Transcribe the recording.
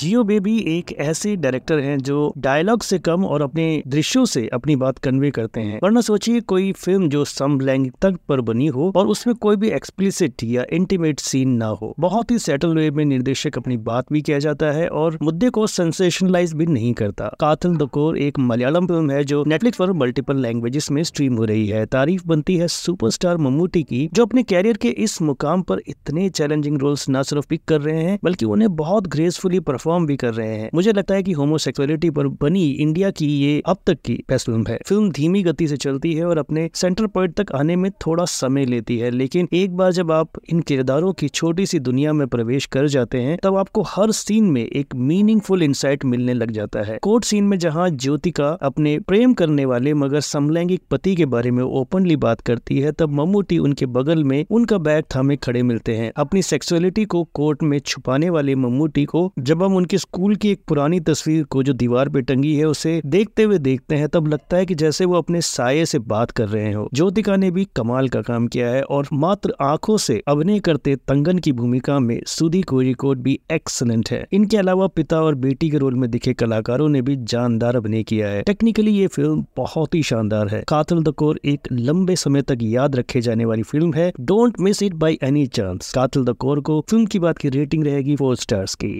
जियो baby एक ऐसे director हैं जो डायलॉग से कम और अपने दृश्यों से अपनी बात कन्वे करते हैं। वरना सोचिए कोई फ़िल्म जो समलैंगिकता पर बनी हो और उसमें कोई भी एक्सप्लिसिट या इंटीमेट सीन ना हो। बहुत ही सेटल वे में निर्देशक अपनी बात भी किया जाता है और मुद्दे को सेंसेशनलाइज भी नहीं करता। कातिल दकोर एक मलयालम फ़िल्म है जो नेटफ्लिक्स पर मल्टीपल लैंग्वेजेस में स्ट्रीम हो रही है। तारीफ़ बनती है सुपरस्टार मम्मूटी की, जो अपने कैरियर के इस मुकाम पर इतने चैलेंजिंग रोल्स न सिर्फ़ पिक कर रहे हैं, बल्कि उन्हें बहुत ग्रेसफुली परफॉर्म भी कर रहे हैं। मुझे लगता है कि होमोसेक्सुअलिटी पर बनी इंडिया की ये अब तक की बेस्ट फ़िल्म है। फ़िल्म धीमी गति से चलती है और अपने सेंटर पॉइंट तक आने में थोड़ा समय लेती है, लेकिन एक बार जब आप इन किरदारों की छोटी सी दुनिया में प्रवेश कर जाते हैं, तब आपको हर सीन में एक मीनिंगफुल इंसाइट मिलने लग जाता है। कोर्ट सीन में जहाँ ज्योतिका अपने प्रेम करने वाले मगर समलैंगिक पति के बारे में ओपनली बात करती है, तब मम्मूटी उनके बगल में उनका बैग थामे खड़े मिलते हैं। अपनी सेक्सुअलिटी को कोर्ट में छुपाने वाले मम्मूटी को जब हम उनके स्कूल की एक पुरानी तस्वीर को जो दीवार पे टंगी है, उसे देखते हुए देखते हैं, तब लगता है कि जैसे वो अपने साये से बात कर रहे हो। ज्योतिका ने भी कमाल का काम किया है और मात्र आँखों से अभिनय करते तंगन की भूमिका में सुधी कोरिकोट भी एक्सलेंट है। इनके अलावा पिता और बेटी के रोल में दिखे कलाकारों ने भी जानदार अभिनय किया है। टेक्निकली ये फ़िल्म बहुत ही शानदार है। कातिल दकोर एक लंबे समय तक याद रखे जाने वाली फ़िल्म है। Don't miss it by any chance. कातिल दकोर को फ़िल्म की बात की रेटिंग रहेगी फोर स्टार्स की।